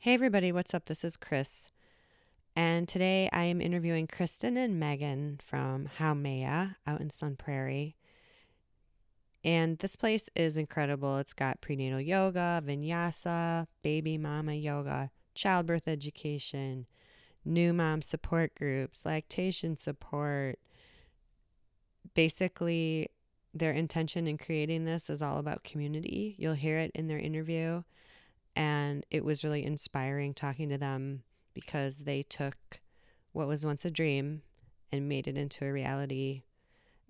Hey, everybody, what's up? This is Chris. And today I am interviewing Kristen and Megan from Haumea out in Sun Prairie. And this place is incredible. It's got prenatal yoga, vinyasa, baby mama yoga, childbirth education, new mom support groups, lactation support. Basically, their intention in creating this is all about community. You'll hear it in their interview. And it was really inspiring talking to them because they took what was once a dream and made it into a reality.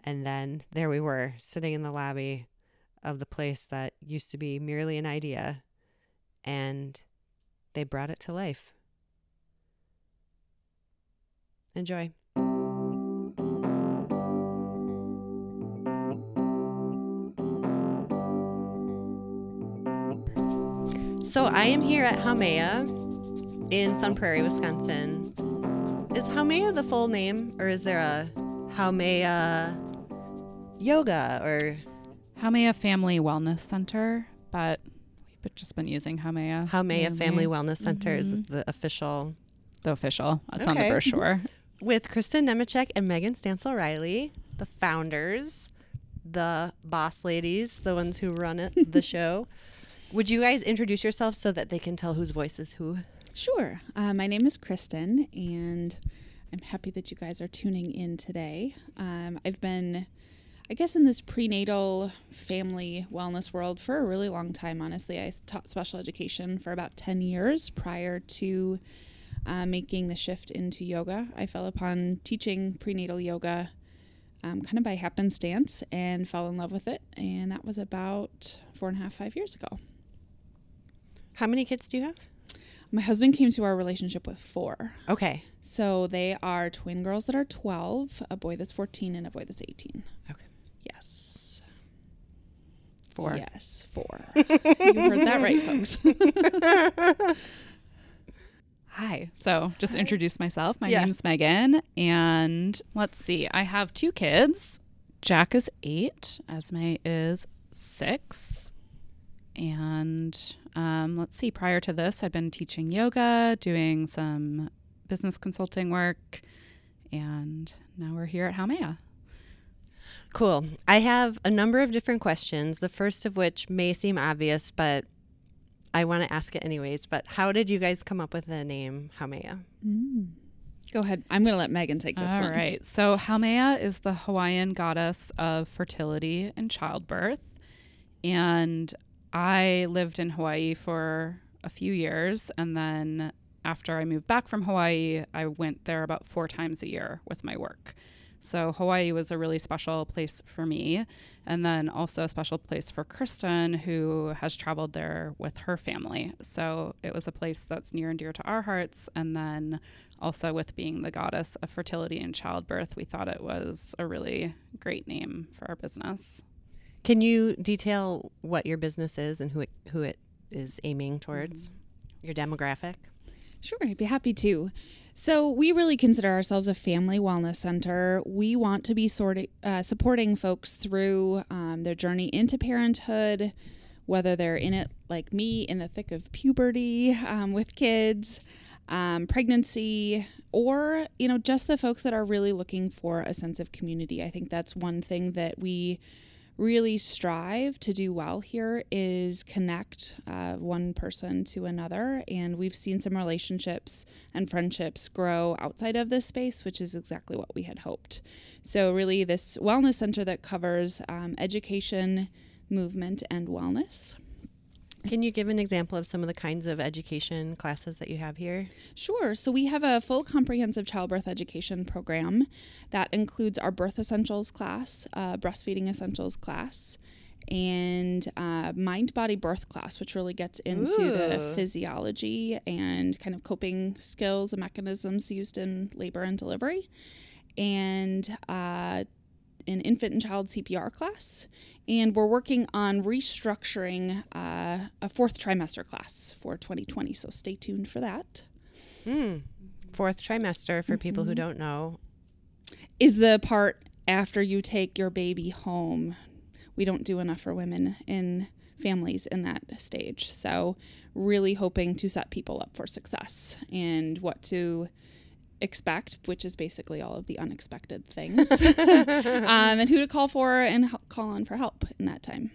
And then there we were, sitting in the lobby of the place that used to be merely an idea. And they brought it to life. Enjoy. So I am here at Haumea in Sun Prairie, Wisconsin. Is Haumea the full name, or is there a Haumea Yoga or Haumea Family Wellness Center, but we've just been using Haumea. Haumea Family. Wellness Center is Mhm. the official The official. That's on the brochure. with Kristen Nemechek and Megan Stansel Riley, the founders, the boss ladies, the ones who run it, the show. Would you guys introduce yourselves so that they can tell whose voice is who? Sure. Uh, my name is Kristen, and I'm happy that you guys are tuning in today. Um, I've been, I guess, in this prenatal family wellness world for a really long time, honestly. I taught special education for about 10 years prior to uh, making the shift into yoga. I fell upon teaching prenatal yoga um, kind of by happenstance and fell in love with it, and that was about four and a half, five years ago. How many kids do you have? My husband came to our relationship with four. Okay. So they are twin girls that are 12, a boy that's 14, and a boy that's 18. Okay. Yes. Four. Yes, four. you heard that right, folks. Hi. So just introduce myself. My Yeah. name's Megan. And let's see. I have two kids. Jack is eight. Esme is six. And um, let's see. Prior to this, I'd been teaching yoga, doing some business consulting work. And now we're here at Haumea. Cool. I have a number of different questions. The first of which may seem obvious, but I want to ask it anyways. But how did you guys come up with the name Haumea? Mm. Go ahead. I'm going to let Megan take this All one. right. So Haumea is the Hawaiian goddess of fertility and childbirth. And I lived in Hawaii for a few years. And then after I moved back from Hawaii, I went there about four times a year with my work. So Hawaii was a really special place for me. And then also a special place for Kristen, who has traveled there with her family. So it was a place that's near and dear to our hearts. And then also with being the goddess of fertility and childbirth, we thought it was a really great name for our business. Can you detail what your business is and who it, who it is aiming towards? Your demographic? Sure, I'd be happy to. So, we really consider ourselves a family wellness center. We want to be sorti- uh, supporting folks through um, their journey into parenthood, whether they're in it like me in the thick of puberty um, with kids, um, pregnancy, or you know just the folks that are really looking for a sense of community. I think that's one thing that we really strive to do well here is connect uh, one person to another. And we've seen some relationships and friendships grow outside of this space, which is exactly what we had hoped. So, really, this wellness center that covers um, education, movement, and wellness. Can you give an example of some of the kinds of education classes that you have here? Sure. So we have a full comprehensive childbirth education program that includes our birth essentials class, uh, breastfeeding essentials class, and uh, mind body birth class, which really gets into the physiology and kind of coping skills and mechanisms used in labor and delivery, and uh, an infant and child CPR class. And we're working on restructuring uh, a fourth trimester class for 2020. So stay tuned for that. Hmm. Fourth trimester, for people Mm-hmm. who don't know. Is the part after you take your baby home. We don't do enough for women in families in that stage. So, really hoping to set people up for success and what to expect, which is basically all of the unexpected things, um, and who to call for and h- call on for help in that time.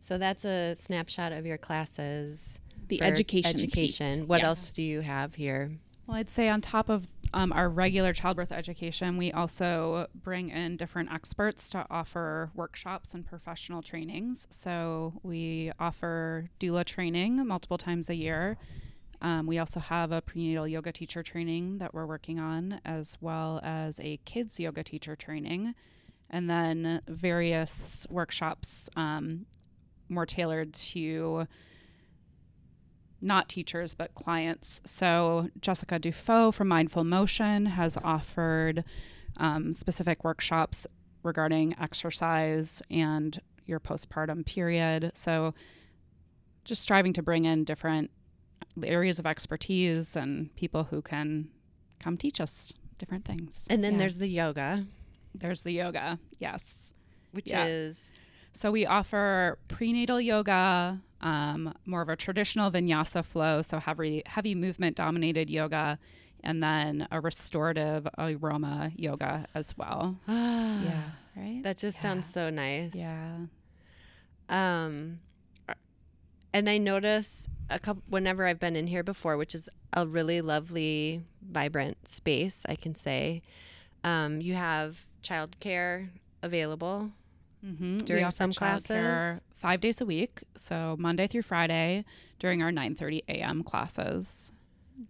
So that's a snapshot of your classes. The education. Education. piece. What Yes. else do you have here? Well, I'd say on top of um, our regular childbirth education, we also bring in different experts to offer workshops and professional trainings. So we offer doula training multiple times a year. Um, we also have a prenatal yoga teacher training that we're working on, as well as a kids yoga teacher training, and then various workshops um, more tailored to not teachers but clients. So Jessica Dufault from Mindful Motion has offered um, specific workshops regarding exercise and your postpartum period. So just striving to bring in different areas of expertise and people who can come teach us different things. And then Yeah. there's the yoga, there's the yoga. Yes. which Yeah. is So we offer prenatal yoga, um, more of a traditional vinyasa flow, so heavy heavy movement dominated yoga, and then a restorative aroma yoga as well. yeah. Right. That just sounds so nice. yeah. Um, and I notice a couple whenever I've been in here before, which is a really lovely, vibrant space. I can say, um, you have childcare available. Mm-hmm. During we some classes? five days a week, so Monday through Friday during our 9:30 a.m. classes.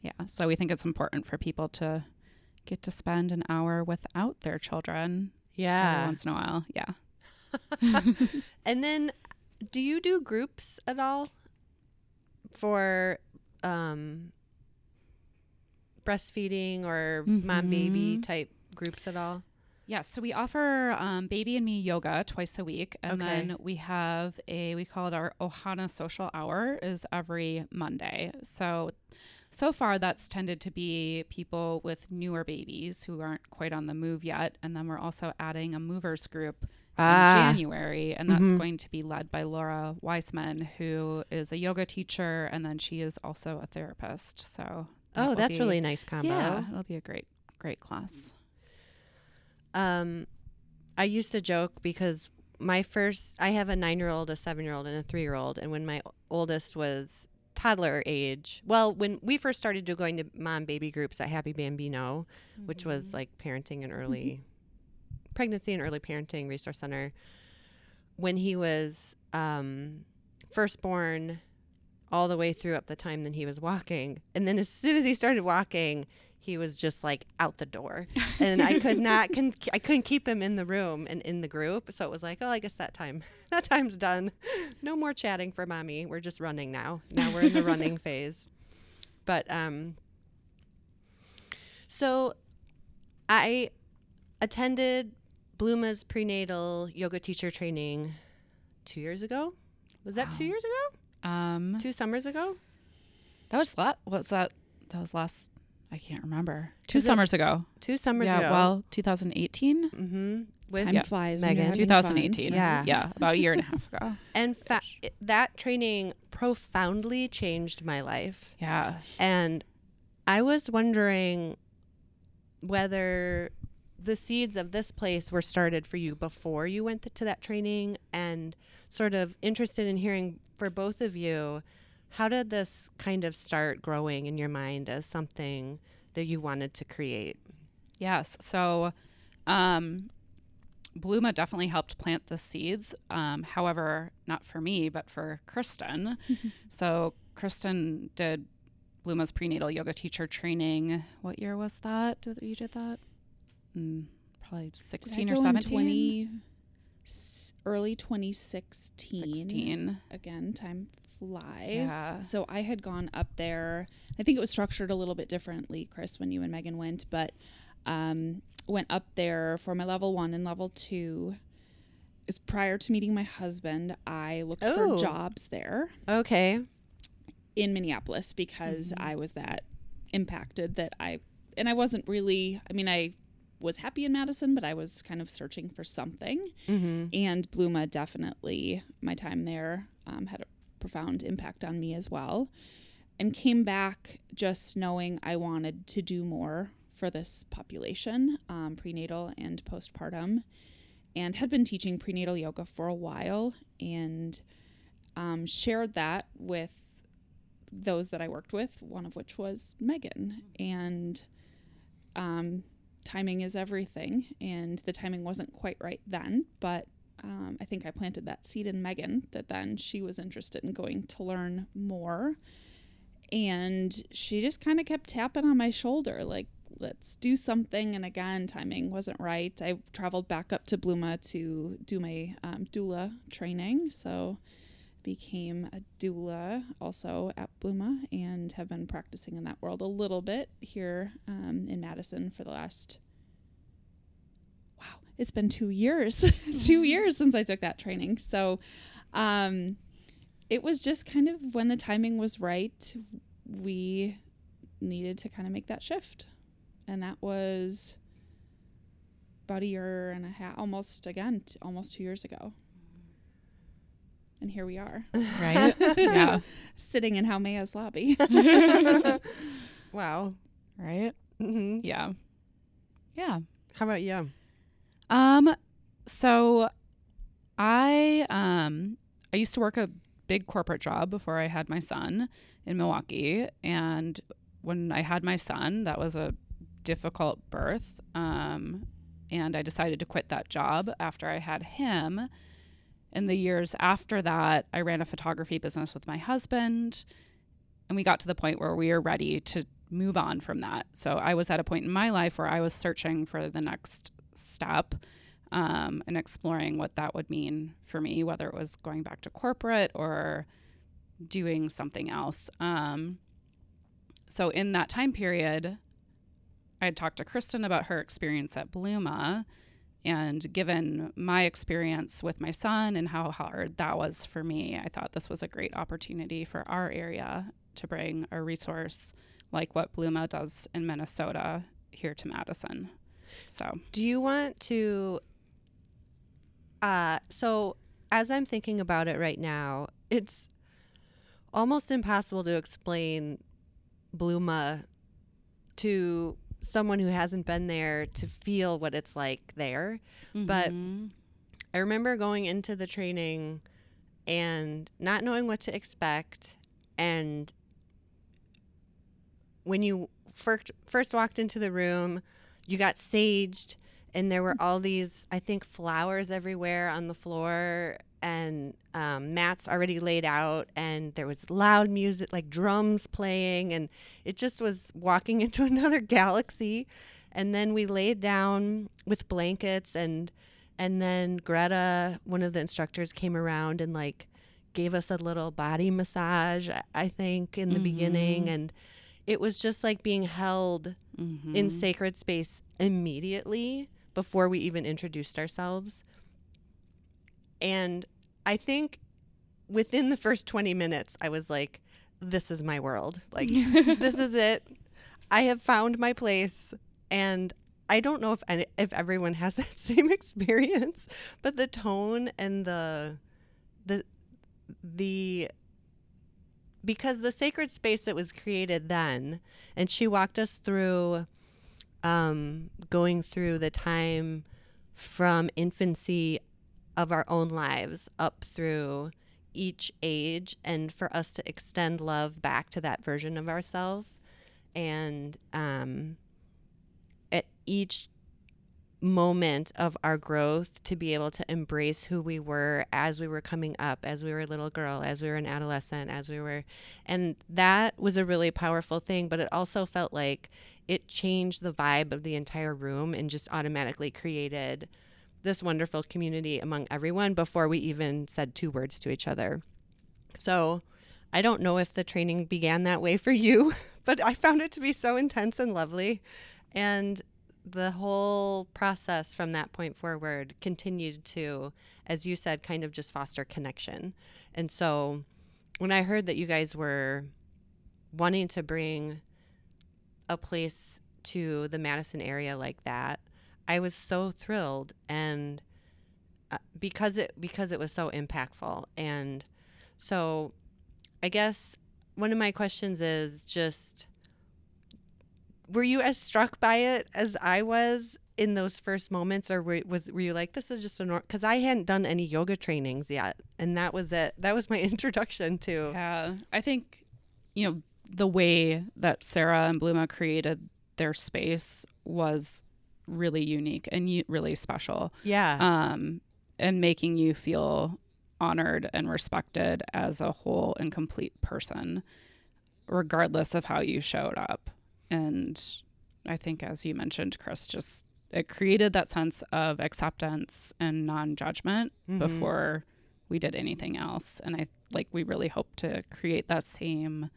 Yeah, so we think it's important for people to get to spend an hour without their children every Yeah. once in a while. Yeah. and then, do you do groups at all for um, breastfeeding or mom baby type groups at all? Yes, so we offer um, baby and me yoga twice a week, and Okay. then we have a we call it our Ohana Social Hour is every Monday. So so far that's tended to be people with newer babies who aren't quite on the move yet, and then we're also adding a movers group Ah. in January, and that's Mhm. going to be led by Laura Weisman, who is a yoga teacher, and then she is also a therapist. So that Oh, that's be- really nice combo. yeah, it'll be a great great class. Um, I used to joke because my first, I have a nine year old, a seven year old, and a three year old. And when my oldest was toddler age, well, when we first started to going to mom baby groups at Happy Bambino, which was like parenting and early pregnancy and early parenting resource center, when he was um, firstborn all the way through up the time that he was walking. And then as soon as he started walking, he was just like out the door and I could not con- I couldn't keep him in the room and in the group. So it was like, oh, I guess that time that time's done. No more chatting for mommy. We're just running now. Now we're in the running phase. But um so I attended Blooma's prenatal yoga teacher training 2 years ago. Was that 2 years ago? Um, 2 summers ago? That was la- was that that was last I can't remember. Two Was it- summers ago. 2 summers yeah, ago. well, 2018, mhm. With Time Yeah. flies. Megan. 2018. fun. Yeah. Yeah, about a year and a half ago. and fa- that training profoundly changed my life. Yeah. And I was wondering whether the seeds of this place were started for you before you went to that training and sort of interested in hearing for both of you how did this kind of start growing in your mind as something that you wanted to create Yes. So, um, Blooma definitely helped plant the seeds. Um, however, not for me, but for Kristen. so Kristen did Blooma's prenatal yoga teacher training. What year was that? Did you did that? Mm, probably Did I sixteen or seventeen. 20, s- early 2016. 16. Again, time flies. Yeah. So I had gone up there. I think it was structured a little bit differently, Chris, when you and Megan went, but um, went up there for my level one and level two. Is prior to meeting my husband, I looked Oh. for jobs there okay in Minneapolis because Mhm. I was that impacted that I and I wasn't really I mean I was happy in Madison, but I was kind of searching for something. Mm-hmm. And Blooma definitely, my time there um, had a profound impact on me as well. And came back just knowing I wanted to do more for this population, um, prenatal and postpartum, and had been teaching prenatal yoga for a while and um, shared that with those that I worked with, one of which was Megan. And um, timing is everything, and the timing wasn't quite right then, but um, I think I planted that seed in Megan that then she was interested in going to learn more. And she just kind of kept tapping on my shoulder, like, let's do something. And again, timing wasn't right. I traveled back up to Blooma to do my um, doula training. So became a doula also at Blooma and have been practicing in that world a little bit here um, in Madison for the last wow it's been two years two years since I took that training. So um, it was just kind of when the timing was right we needed to kind of make that shift. And that was about a year and a half almost again t- almost two years ago and here we are Right? yeah. sitting in Haumea's lobby. Wow. Right? Mm-hmm. Yeah. Yeah. How about you? Um so I um I used to work a big corporate job before I had my son in Milwaukee and when I had my son that was a difficult birth um and I decided to quit that job after I had him. In the years after that, I ran a photography business with my husband and we got to the point where we were ready to move on from that. So I was at a point in my life where I was searching for the next step um, and exploring what that would mean for me, whether it was going back to corporate or doing something else. Um, so in that time period, I had talked to Kristen about her experience at Blooma. And given my experience with my son and how hard that was for me, I thought this was a great opportunity for our area to bring a resource like what Blooma does in Minnesota here to Madison. So, Do you want to? Uh, so as I'm thinking about it right now, it's almost impossible to explain Blooma to someone who hasn't been there to feel what it's like there. But- mhm. I remember going into the training and not knowing what to expect. And when you first, first walked into the room, you got saged, and there were all these, I think, flowers everywhere on the floor and um, mats already laid out. And there was loud music, like drums playing. And it just was walking into another galaxy. And then we laid down with blankets and and then Greta, one of the instructors, came around and like gave us a little body massage, I- think, in the beginning. Mhm. And it was just like being held Mhm. in sacred space immediately before we even introduced ourselves. And I think within the first 20 minutes, I was like, this is my world. Like, this is it. I have found my place. And I don't know if any, if everyone has that same experience, but the tone and the the the because the sacred space that was created then, and she walked us through um, going through the time from infancy of our own lives up through each age, and for us to extend love back to that version of ourselves, and um, at each moment of our growth to be able to embrace who we were as we were coming up, as we were a little girl, as we were an adolescent, as we were. And that was a really powerful thing, but it also felt like it changed the vibe of the entire room and just automatically created this wonderful community among everyone before we even said two words to each other. So I don't know if the training began that way for you, but I found it to be so intense and lovely. And the whole process from that point forward continued to, as you said, kind of just foster connection. And so when I heard that you guys were wanting to bring a place to the Madison area like that, I was so thrilled and uh, because it because it was so impactful. And so I guess one of my questions is just were you as struck by it as I was in those first moments? Or were, was were you like this is just a normal because I hadn't done any yoga trainings yet and that was it. That was my introduction to Yeah, I think you know the way that Sarah and Blooma created their space was really unique and u- really special. yeah Um, and making you feel honored and respected as a whole and complete person, regardless of how you showed up. And I think, as you mentioned, Chris, just it created that sense of acceptance and non-judgment Mhm. before we did anything else. And I like we really hope to create that same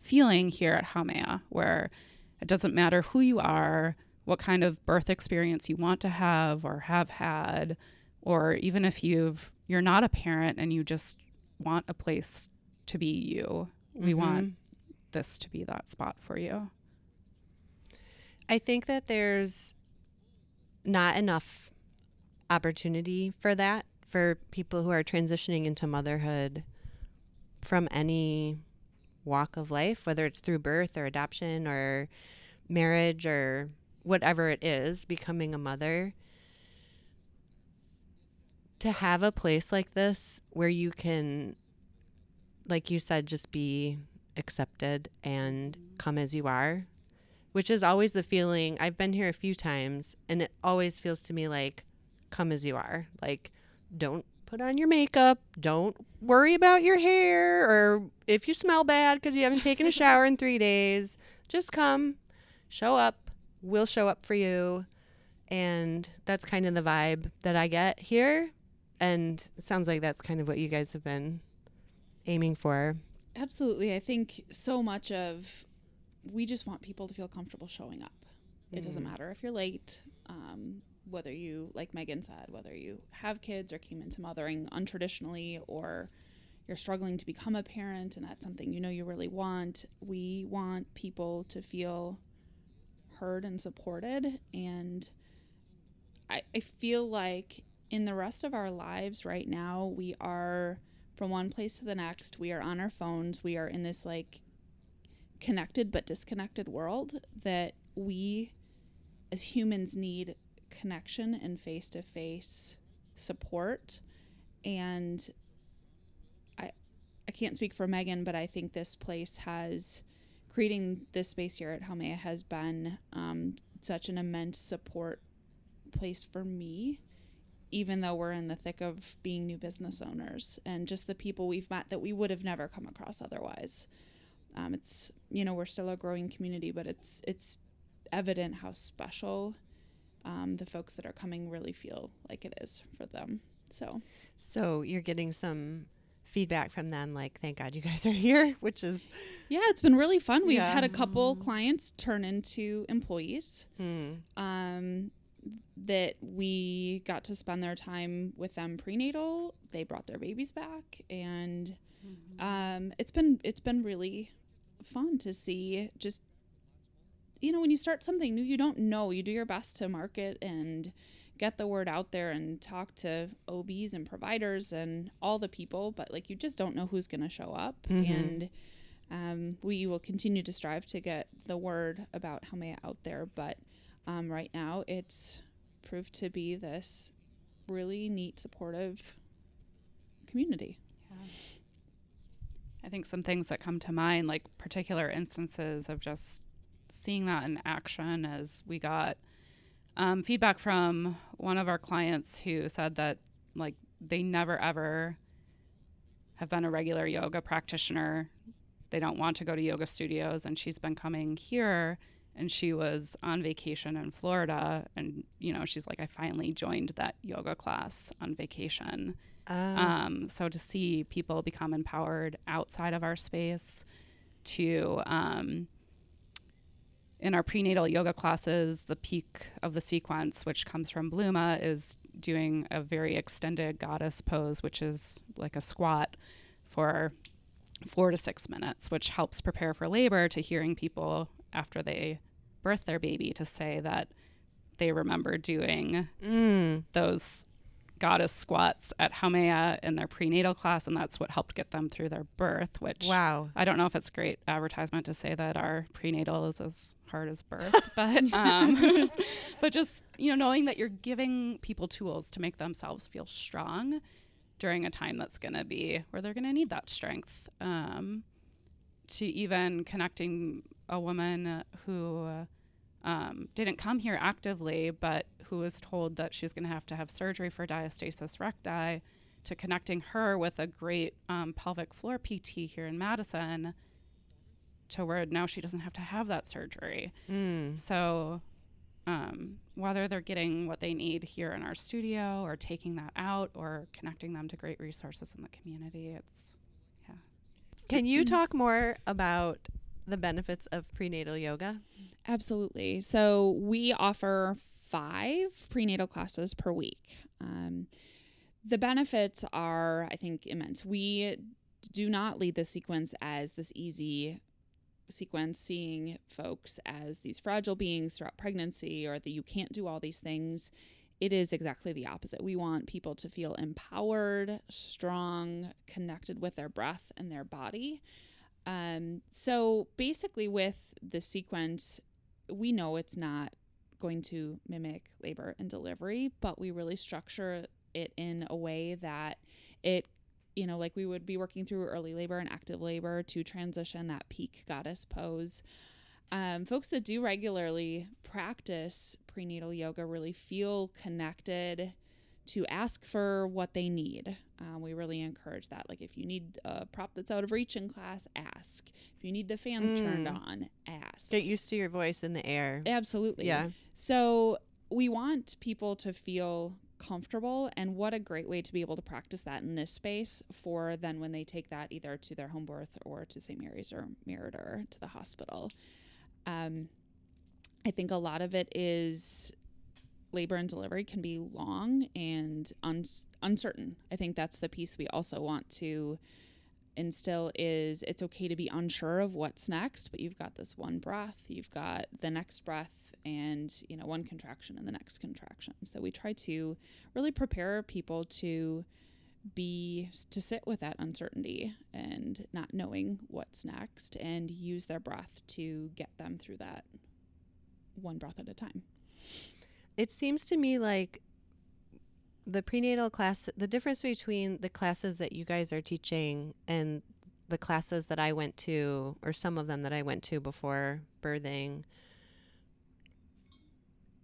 feeling here at Haumea, where it doesn't matter who you are, what kind of birth experience you want to have or have had, or even if you've you're not a parent and you just want a place to be you. We mm-hmm. want this to be that spot for you. I think that there's not enough opportunity for that for people who are transitioning into motherhood from any walk of life, whether it's through birth or adoption or marriage or whatever it is, becoming a mother. To have a place like this where you can, like you said, just be accepted and come as you are which is always the feeling. I've been here a few times and it always feels to me like come as you are. Like don't put on your makeup, don't worry about your hair or if you smell bad cuz you haven't taken a shower in 3 days. Just come, show up. We'll show up for you. And that's kind of the vibe that I get here and it sounds like that's kind of what you guys have been aiming for. Absolutely. I think so much of we just want people to feel comfortable showing up. It doesn't Mhm. matter if you're late, um, whether you, like Megan said, whether you have kids or came into mothering untraditionally or you're struggling to become a parent and that's something you know you really want. We want people to feel heard and supported. And I, I feel like in the rest of our lives right now, we are from one place to the next. We are on our phones. We are in this like connected but disconnected world that we as humans need connection and face to face support. And I I can't speak for Megan, but I think this place has creating this space here at Haumea has been um, such an immense support place for me even though we're in the thick of being new business owners and just the people we've met that we would have never come across otherwise. Um, it's you know we're still a growing community, but it's it's evident how special um, the folks that are coming really feel like it is for them. So So you're getting some feedback from them like thank God you guys are here, which is yeah, it's been really fun. We've Yeah. had a couple clients turn into employees. hmm, um, that we got to spend their time with them prenatal. They brought their babies back, and um, it's been it's been really fun to see. Just you know, when you start something new, you don't know. You do your best to market and get the word out there and talk to OBs and providers and all the people, but like you just don't know who's going to show up. Mhm. And um, we will continue to strive to get the word about Haumea out there, but um, right now it's proved to be this really neat, supportive community. I think some things that come to mind, like particular instances of just seeing that in action, as we got um, feedback from one of our clients who said that, like, they never ever have been a regular yoga practitioner. They don't want to go to yoga studios, and she's been coming here. And she was on vacation in Florida, and you know, she's like, I finally joined that yoga class on vacation. uh, Um, so to see people become empowered outside of our space, to um, in our prenatal yoga classes, the peak of the sequence, which comes from Blooma, is doing a very extended goddess pose, which is like a squat for four to six minutes, which helps prepare for labor. To hearing people after they birth their baby to say that they remember doing Mm. those goddess squats at Haumea in their prenatal class, and that's what helped get them through their birth. Which Wow. I don't know if it's great advertisement to say that our prenatal is as hard as birth, but um, but just you know knowing that you're giving people tools to make themselves feel strong during a time that's going to be where they're going to need that strength. Um, to even connecting a woman who um, didn't come here actively, but who was told that she's going to have to have surgery for diastasis recti, to connecting her with a great um, pelvic floor PT here in Madison, to where now she doesn't have to have that surgery. Mm. So, um, whether they're getting what they need here in our studio or taking that out or connecting them to great resources in the community, it's yeah. Can you talk more about the benefits of prenatal yoga? Absolutely. So we offer five prenatal classes per week. Um, the benefits are, I think, immense. We do not lead the sequence as this easy sequence, seeing folks as these fragile beings throughout pregnancy or that you can't do all these things. It is exactly the opposite. We want people to feel empowered, strong, connected with their breath and their body. Um, so basically, with the sequence, we know it's not going to mimic labor and delivery, but we really structure it in a way that it, you know, like we would be working through early labor and active labor to transition that peak goddess pose. Um, folks that do regularly practice prenatal yoga really feel connected to ask for what they need. Um, we really encourage that. Like if you need a prop that's out of reach in class, ask. If you need the fan turned Mm. on, ask. Get used to your voice in the air. Absolutely. Yeah. So we want people to feel comfortable and what a great way to be able to practice that in this space for then when they take that either to their home birth or to St. Mary's or Meriter to the hospital. Um, I think a lot of it is labor and delivery can be long and un- uncertain. I think that's the piece we also want to instill is it's okay to be unsure of what's next, but you've got this one breath, you've got the next breath and, you know, one contraction and the next contraction. So we try to really prepare people to be to sit with that uncertainty and not knowing what's next and use their breath to get them through that one breath at a time. It seems to me like the prenatal class, the difference between the classes that you guys are teaching and the classes that I went to, or some of them that I went to before birthing,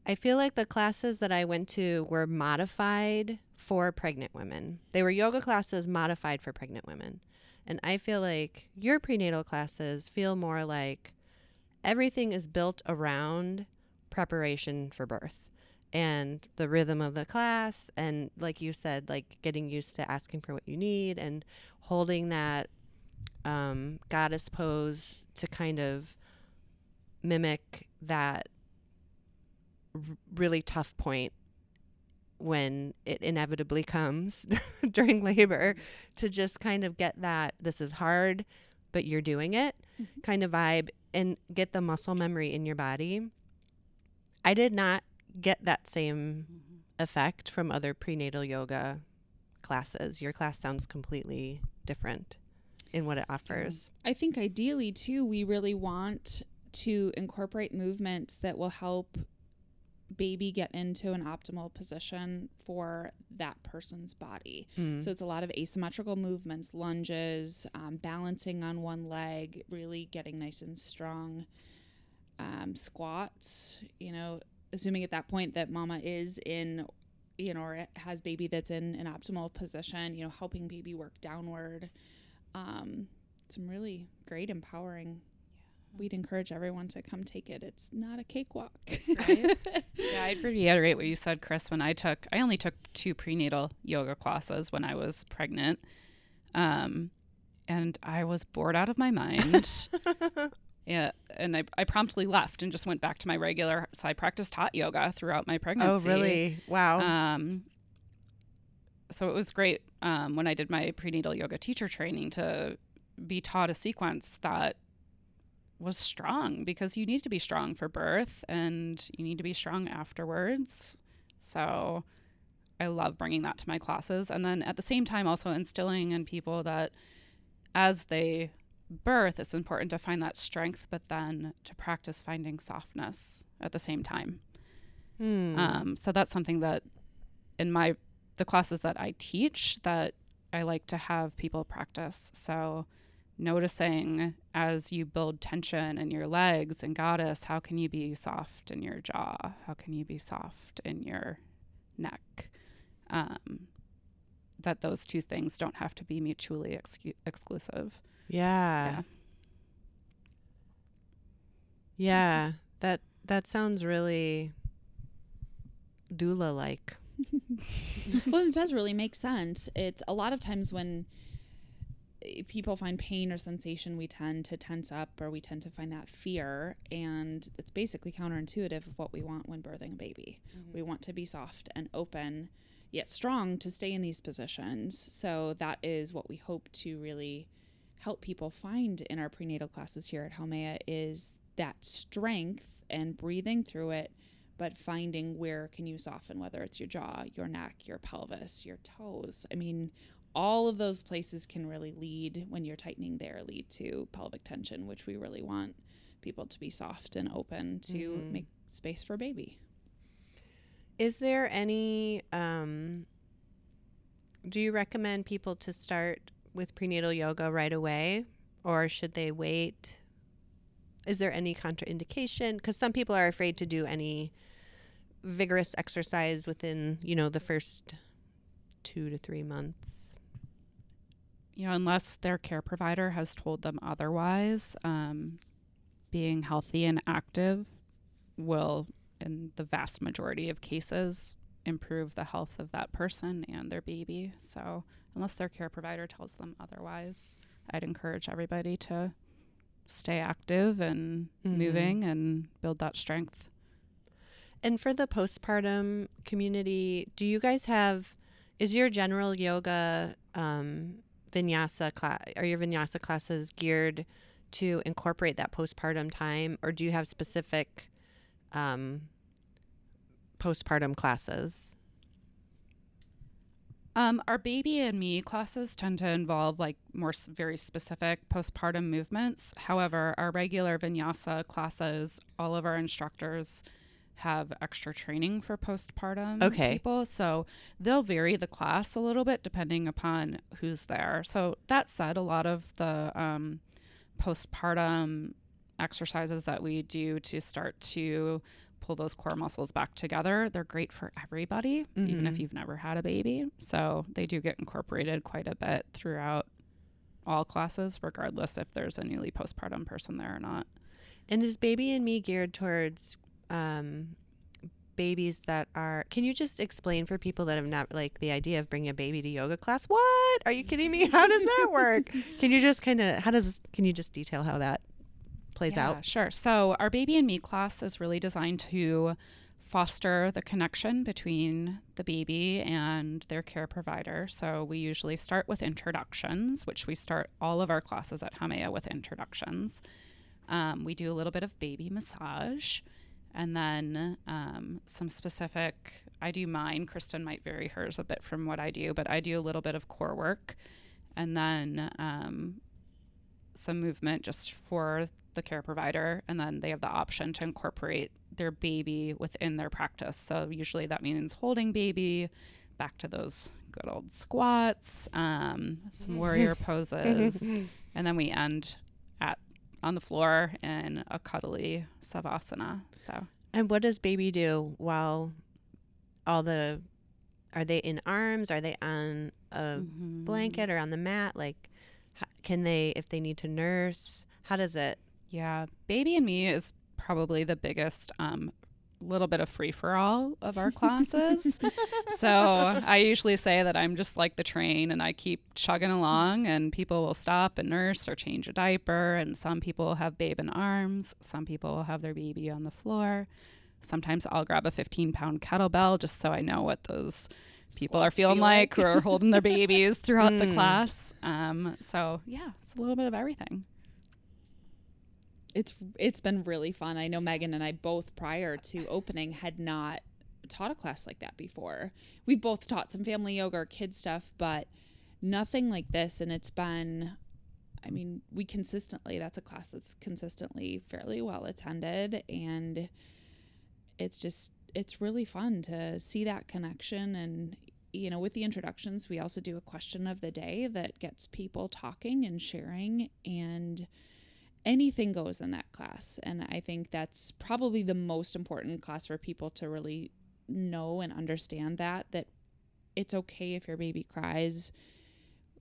I feel like the classes that I went to were modified for pregnant women. They were yoga classes modified for pregnant women. And I feel like your prenatal classes feel more like everything is built around preparation for birth and the rhythm of the class and like you said like getting used to asking for what you need and holding that um, goddess pose to kind of mimic that r- really tough point when it inevitably comes during labor to just kind of get that this is hard but you're doing it Mhm. kind of vibe and get the muscle memory in your body i did not get that same effect from other prenatal yoga classes your class sounds completely different in what it offers I think ideally too, we really want to incorporate movements that will help baby get into an optimal position for that person's body. Mm. So it's a lot of asymmetrical movements, lunges, um, balancing on one leg, really getting nice and strong. Um, squats, you know, assuming at that point that mama is in, you know, or has baby that's in an optimal position, you know, helping baby work downward. Um, some really great empowering. We'd encourage everyone to come take it. It's not a cakewalk. Right. yeah, I'd reiterate what you said, Chris. When I took, I only took two prenatal yoga classes when I was pregnant, um, and I was bored out of my mind. yeah, and I, I promptly left and just went back to my regular. So I practiced hot yoga throughout my pregnancy. oh pregnancy. really wow Um, so it was great um, when I did my prenatal yoga teacher training to be taught a sequence that was strong because you need to be strong for birth and you need to be strong afterwards. So I love bringing that to my classes. And then at the same time, also instilling in people that as they birth, it's important to find that strength, but then to practice finding softness at the same time. Hmm. Um, so that's something that in my the classes that I teach that I like to have people practice. So noticing as you build tension in your legs and goddess, how can you be soft in your jaw? How can you be soft in your neck? Um, that those two things don't have to be mutually excu- exclusive. Yeah. Yeah. That that sounds really doula like. well, it does really make sense. It's a lot of times when eh, people find pain or sensation, we tend to tense up or we tend to find that fear. And it's basically counterintuitive of what we want when birthing a baby. We want to be soft and open, yet strong to stay in these positions. So that is what we hope to really help people find in our prenatal classes here at Haumea is that strength and breathing through it but finding where can you soften whether it's your jaw your neck your pelvis your toes i mean all of those places can really lead when you're tightening there lead to pelvic tension which we really want people to be soft and open to Mhm. make space for baby Is there any um do you recommend people to start with prenatal yoga right away or should they wait? Is there any contraindication cuz some people are afraid to do any vigorous exercise within, you know, the first 2 to 3 months. you know, unless their care provider has told them otherwise, um, being healthy and active will, in the vast majority of cases, improve the health of that person and their baby. So, unless their care provider tells them otherwise, I'd encourage everybody to stay active and Mhm. moving and build that strength. And for the postpartum community, do you guys have is your general yoga um vinyasa class are your vinyasa classes geared to incorporate that postpartum time or do you have specific um postpartum classes? Um, our baby and me classes tend to involve like more s- very specific postpartum movements. However, our regular vinyasa classes, all of our instructors have extra training for postpartum Okay. people. So they'll vary the class a little bit depending upon who's there. So that said, a lot of the um, postpartum exercises that we do to start to pull those core muscles back together, they're great for everybody, even if Mhm. you've never had a baby. So they do get incorporated quite a bit throughout all classes, regardless if there's a newly postpartum person there or not. And is baby and me geared towards um babies that are can you just explain for people that have not like the idea of bringing a baby to yoga class what are you kidding me how does that work can you just kind of how does can you just detail how that plays Yeah, out Sure. So our baby and me class is really designed to foster the connection between the baby and their care provider. So we usually start with introductions, which we start all of our classes at Haumea with introductions. Um, we do a little bit of baby massage. And then um, some specific, I do mine. Kristen might vary hers a bit from what I do, but I do a little bit of core work. And then um, some movement just for the care provider and then they have the option to incorporate their baby within their practice. So usually that means holding baby back to those good old squats um, some warrior poses and then we end at on the floor in a cuddly savasana. So and what does baby do while all the are they in arms? Are they on a Mhm. blanket or on the mat? Like h- can they if they need to nurse how does it Yeah, Baby and Me is probably the biggest um, little bit of free for all of our classes. so I usually say that I'm just like the train and I keep chugging along, and people will stop and nurse or change a diaper. And some people will have babe in arms, some people will have their baby on the floor. Sometimes I'll grab a 15 pound kettlebell just so I know what those people are feeling feel like, like. who are holding their babies throughout the Mm. class. Um, so yeah, it's a little bit of everything. It's it's been really fun. I know Megan and I both prior to opening had not taught a class like that before. We've both taught some family yoga or kid stuff, but nothing like this and it's been I mean, we consistently that's a class that's consistently fairly well attended and it's just it's really fun to see that connection and you know with the introductions we also do a question of the day that gets people talking and sharing and anything goes in that class and i think that's probably the most important class for people to really know and understand that that it's okay if your baby cries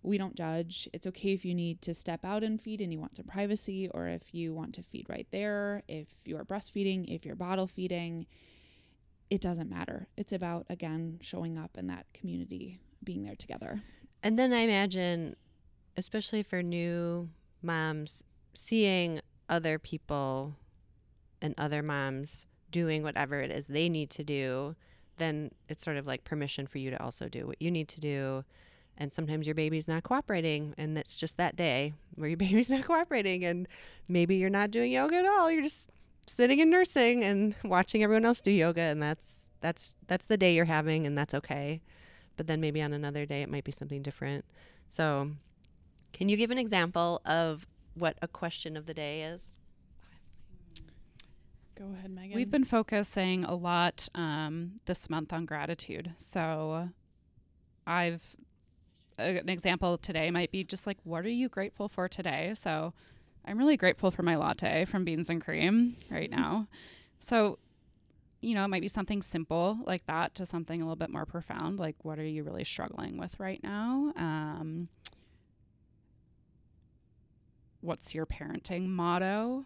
we don't judge it's okay if you need to step out and feed and you want some privacy or if you want to feed right there if you're breastfeeding if you're bottle feeding it doesn't matter. It's about, again, showing up in that community, being there together. And then I imagine, especially for new moms, seeing other people and other moms doing whatever it is they need to do, then it's sort of like permission for you to also do what you need to do. And sometimes your baby's not cooperating, and it's just that day where your baby's not cooperating, and maybe you're not doing yoga at all. You're just sitting and nursing and watching everyone else do yoga and that's that's that's the day you're having and that's okay but then maybe on another day it might be something different so can you give an example of what a question of the day is go ahead megan we've been focusing a lot um, this month on gratitude so i've an example today might be just like what are you grateful for today so I'm really grateful for my latte from Beans and Cream right now. So, you know, it might be something simple like that to something a little bit more profound, like what are you really struggling with right now? Um, what's your parenting motto?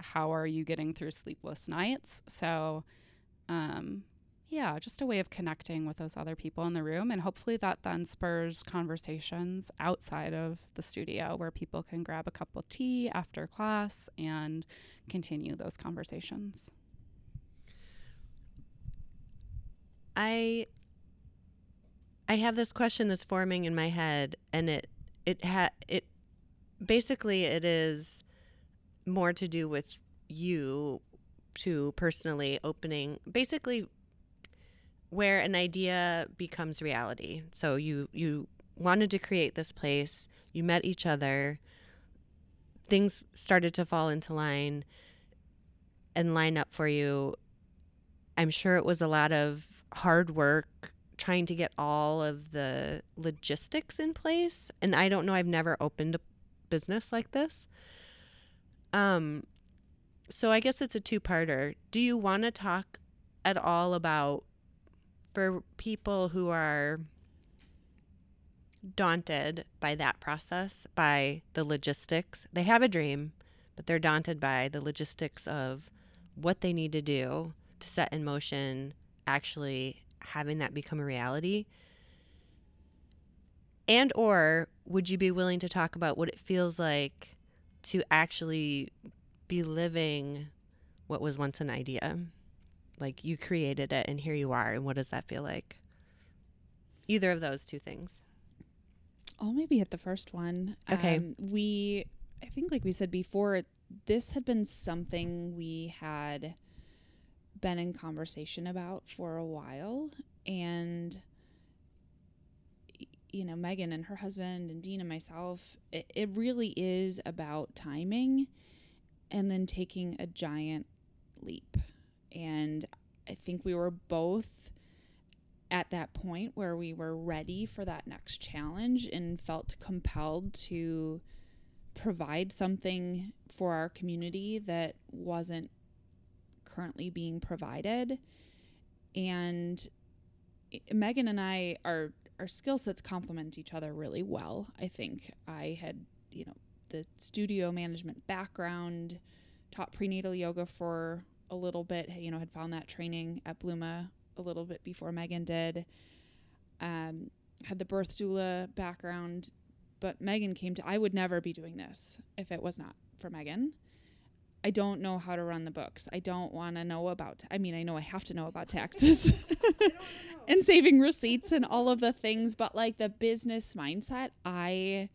How are you getting through sleepless nights? So, um, yeah, just a way of connecting with those other people in the room. And hopefully that then spurs conversations outside of the studio where people can grab a cup of tea after class and continue those conversations. I I have this question that's forming in my head and it it ha it basically it is more to do with you to personally opening basically where an idea becomes reality. So you you wanted to create this place, you met each other, things started to fall into line and line up for you. I'm sure it was a lot of hard work trying to get all of the logistics in place. And I don't know, I've never opened a business like this. Um so I guess it's a two-parter. Do you want to talk at all about for people who are daunted by that process, by the logistics, they have a dream, but they're daunted by the logistics of what they need to do to set in motion actually having that become a reality and or would you be willing to talk about what it feels like to actually be living what was once an idea like you created it and here you are. And what does that feel like? Either of those two things. I'll maybe hit the first one. Okay. Um, we, I think, like we said before, this had been something we had been in conversation about for a while. And, you know, Megan and her husband and Dean and myself, it, it really is about timing and then taking a giant leap. And I think we were both at that point where we were ready for that next challenge and felt compelled to provide something for our community that wasn't currently being provided. And Megan and I, our our skill sets complement each other really well. I think I had, you know, the studio management background, taught prenatal yoga for a little bit, you know, had found that training at Blooma a little bit before Megan did. Um, had the birth doula background, but Megan came to, I would never be doing this if it was not for Megan. I don't know how to run the books. I don't want to know about, I mean, I know I have to know about taxes and saving receipts and all of the things, but like the business mindset, I,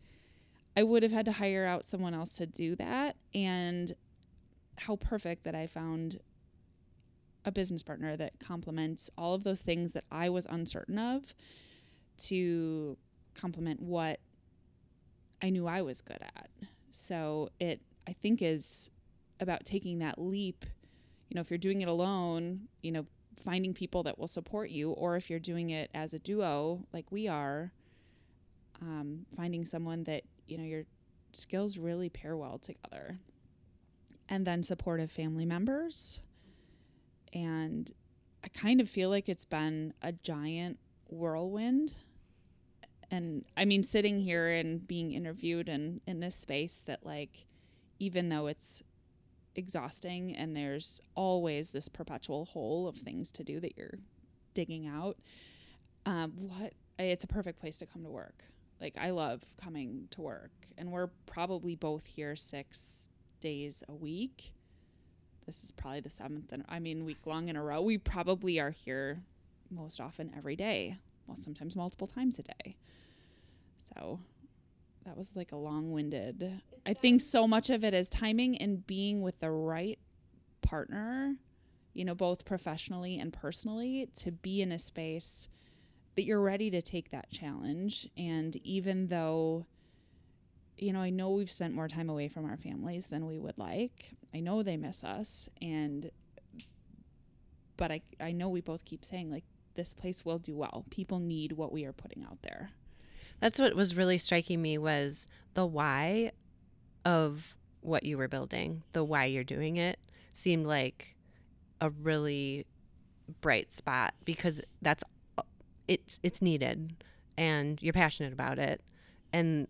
I would have had to hire out someone else to do that. And how perfect that I found a business partner that complements all of those things that I was uncertain of to complement what I knew I was good at. So it, I think, is about taking that leap. You know, if you're doing it alone, you know, finding people that will support you, or if you're doing it as a duo like we are, um, finding someone that, you know, your skills really pair well together. And then supportive family members. And I kind of feel like it's been a giant whirlwind and I mean, sitting here and being interviewed and in this space that, like, even though it's exhausting and there's always this perpetual hole of things to do that you're digging out, um, what it's a perfect place to come to work. Like, I love coming to work, and we're probably both here six days a week. This is probably the seventh, and I mean, week long in a row. We probably are here most often every day, well, sometimes multiple times a day. So that was like a long winded. I think so much of it is timing and being with the right partner, you know, both professionally and personally, to be in a space that you're ready to take that challenge. And even though, you know, I know we've spent more time away from our families than we would like, I know they miss us. And, but I, I know we both keep saying, like, this place will do well. People need what we are putting out there. That's what was really striking me was the why of what you were building, the why you're doing it seemed like a really bright spot because that's it's it's needed and you're passionate about it. And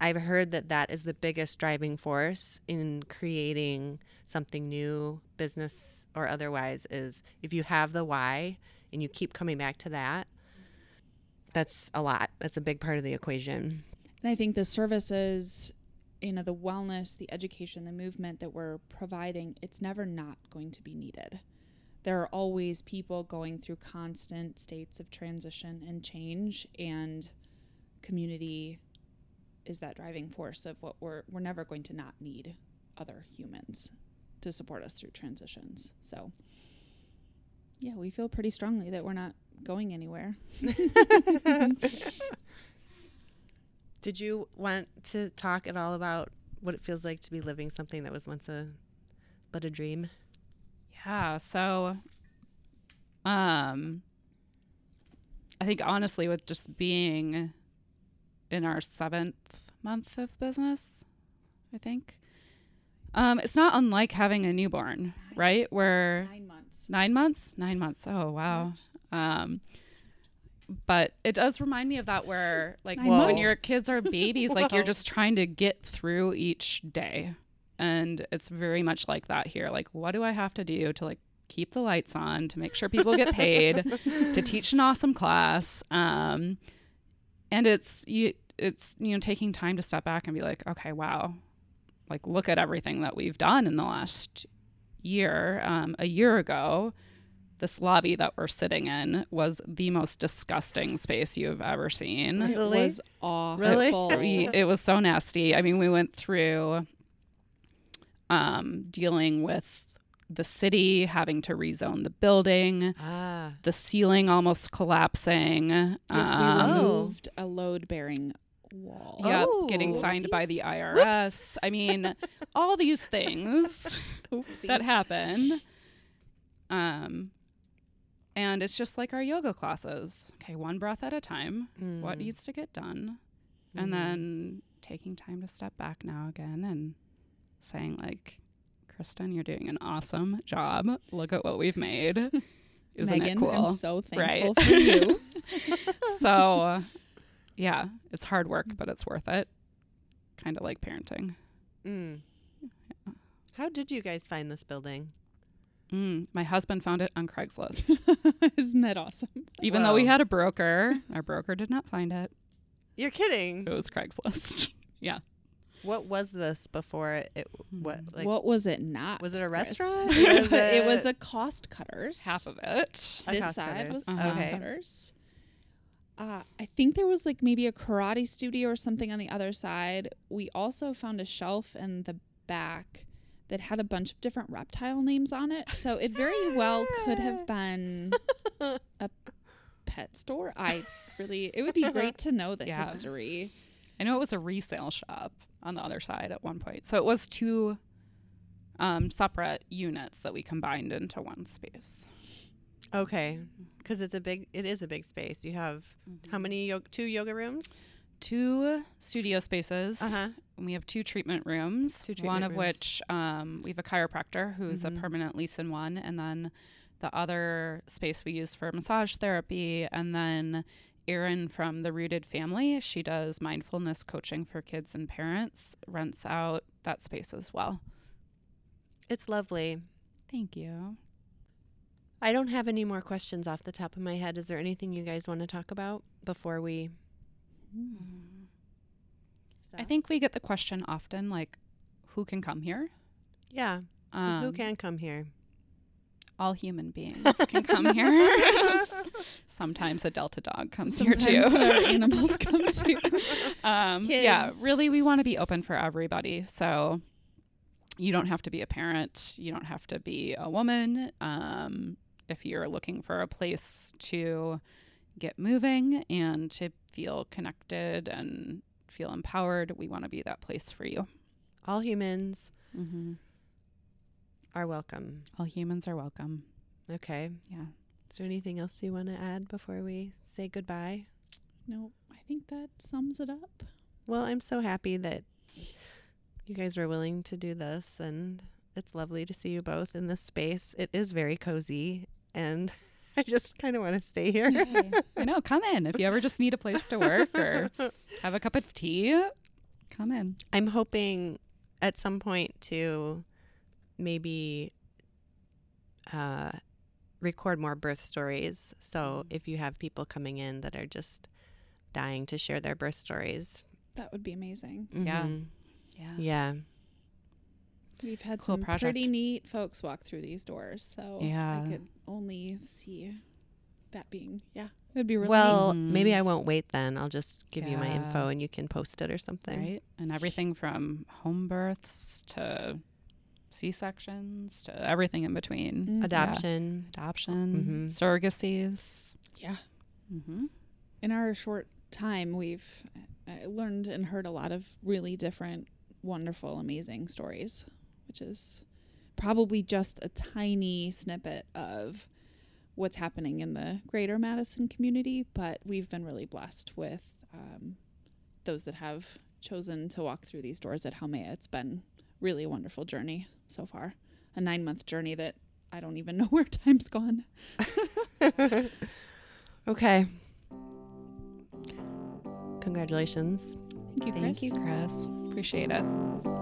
I've heard that that is the biggest driving force in creating something new, business or otherwise, is if you have the why and you keep coming back to that, that's a lot. That's a big part of the equation. And I think the services, you know, the wellness, the education, the movement that we're providing, it's never not going to be needed. There are always people going through constant states of transition and change, and community is that driving force of what we're we're never going to not need other humans to support us through transitions. So yeah, we feel pretty strongly that we're not going anywhere. Did you want to talk at all about what it feels like to be living something that was once a but a dream? Yeah, so um I think honestly with just being in our 7th month of business, I think. Um it's not unlike having a newborn, right? Where 9 months. 9 months? 9 months. Oh, wow. Um, but it does remind me of that where like when your kids are babies, like you're just trying to get through each day. And it's very much like that here. Like, what do I have to do to like keep the lights on, to make sure people get paid, to teach an awesome class? Um, and it's you it's you know taking time to step back and be like, okay, wow, like look at everything that we've done in the last year. Um, a year ago, this lobby that we're sitting in was the most disgusting space you've ever seen. It Really? was awful. Really? We- it was so nasty. I mean, we went through um, dealing with the city having to rezone the building, Ah. the ceiling almost collapsing. Yes, we um, removed a load bearing wall. Yep, Oh. getting fined by the Whoopsies. IRS. I mean, all these things that happen. Um, and it's just like our yoga classes. Okay, one breath at a time. What Mm. needs to get done, Mhm. and then taking time to step back now again and saying like, Kristen, you're doing an awesome job. Look at what we've made. Isn't Megan, it cool? I'm so Right. thankful for you. so, yeah, it's hard work, but it's worth it. Kind of like parenting. Mm. How did you guys find this building? Mm, my husband found it on Craigslist. Isn't that awesome? Even though we had a broker, our broker did not find it. You're kidding. It was Craigslist. Yeah. What was this before it? What like what was it not? was it a Chris? restaurant? it, Was was a cost cutters. Half of it. A this cost side cutters. was Uh-huh. cost Okay. cutters. Uh, I think there was like maybe a karate studio or something on the other side. We also found a shelf in the back that had a bunch of different reptile names on it. So it very well could have been a pet store. I really, it would be great to know the Yeah. history. I know it was a resale shop on the other side at one point. So it was two um, separate units that we combined into one space. Okay, because it's a big. It is a big space. You have how many? Yo- two yoga rooms. Two studio spaces. Uh huh. And we have two treatment rooms. Two one of rooms. which um, we have a chiropractor who's Mhm. a permanent lease in one, and then the other space we use for massage therapy, and then. Erin from the Rooted Family, she does mindfulness coaching for kids and parents, rents out that space as well. It's lovely. Thank you. I don't have any more questions off the top of my head. Is there anything you guys want to talk about before we? I think we get the question often like, who can come here? Yeah. Um, who can come here? All human beings can come here. Sometimes a Delta dog comes Sometimes here too. animals come too. um, yeah, really, we want to be open for everybody. So you don't have to be a parent. You don't have to be a woman. Um, if you're looking for a place to get moving and to feel connected and feel empowered, we want to be that place for you. All humans Mm-hmm. are welcome. All humans are welcome. Okay. Yeah. Is there anything else you want to add before we say goodbye? No, I think that sums it up. Well, I'm so happy that you guys were willing to do this, and it's lovely to see you both in this space. It is very cozy, and I just kind of want to stay here. I know. Come in if you ever just need a place to work or have a cup of tea. Come in. I'm hoping at some point to maybe uh, record more birth stories. So if you have people coming in that are just dying to share their birth stories, That would be amazing. Yeah. mhm. Yeah. yeah, We've had Cool some project. pretty neat folks walk through these doors, so Yeah. I could only see that being yeah, it would be really well, neat. maybe I won't wait then. I'll just give you my info and you can post it or something. Right. And everything from home births to C sections to everything in between. neat. Mhm. Adoption. Adoption, Mhm. surrogacies. Yeah. Mm-hmm. In our short time, we've uh, learned and heard a lot of really different, wonderful, amazing stories, which is probably just a tiny snippet of what's happening in the greater Madison community. But we've been really blessed with um, those that have chosen to walk through these doors at Haumea. It's been really a wonderful journey so far. A nine month journey that I don't even know where time's gone. okay. Congratulations. Thank you, Chris. Thank you, Chris. Appreciate it.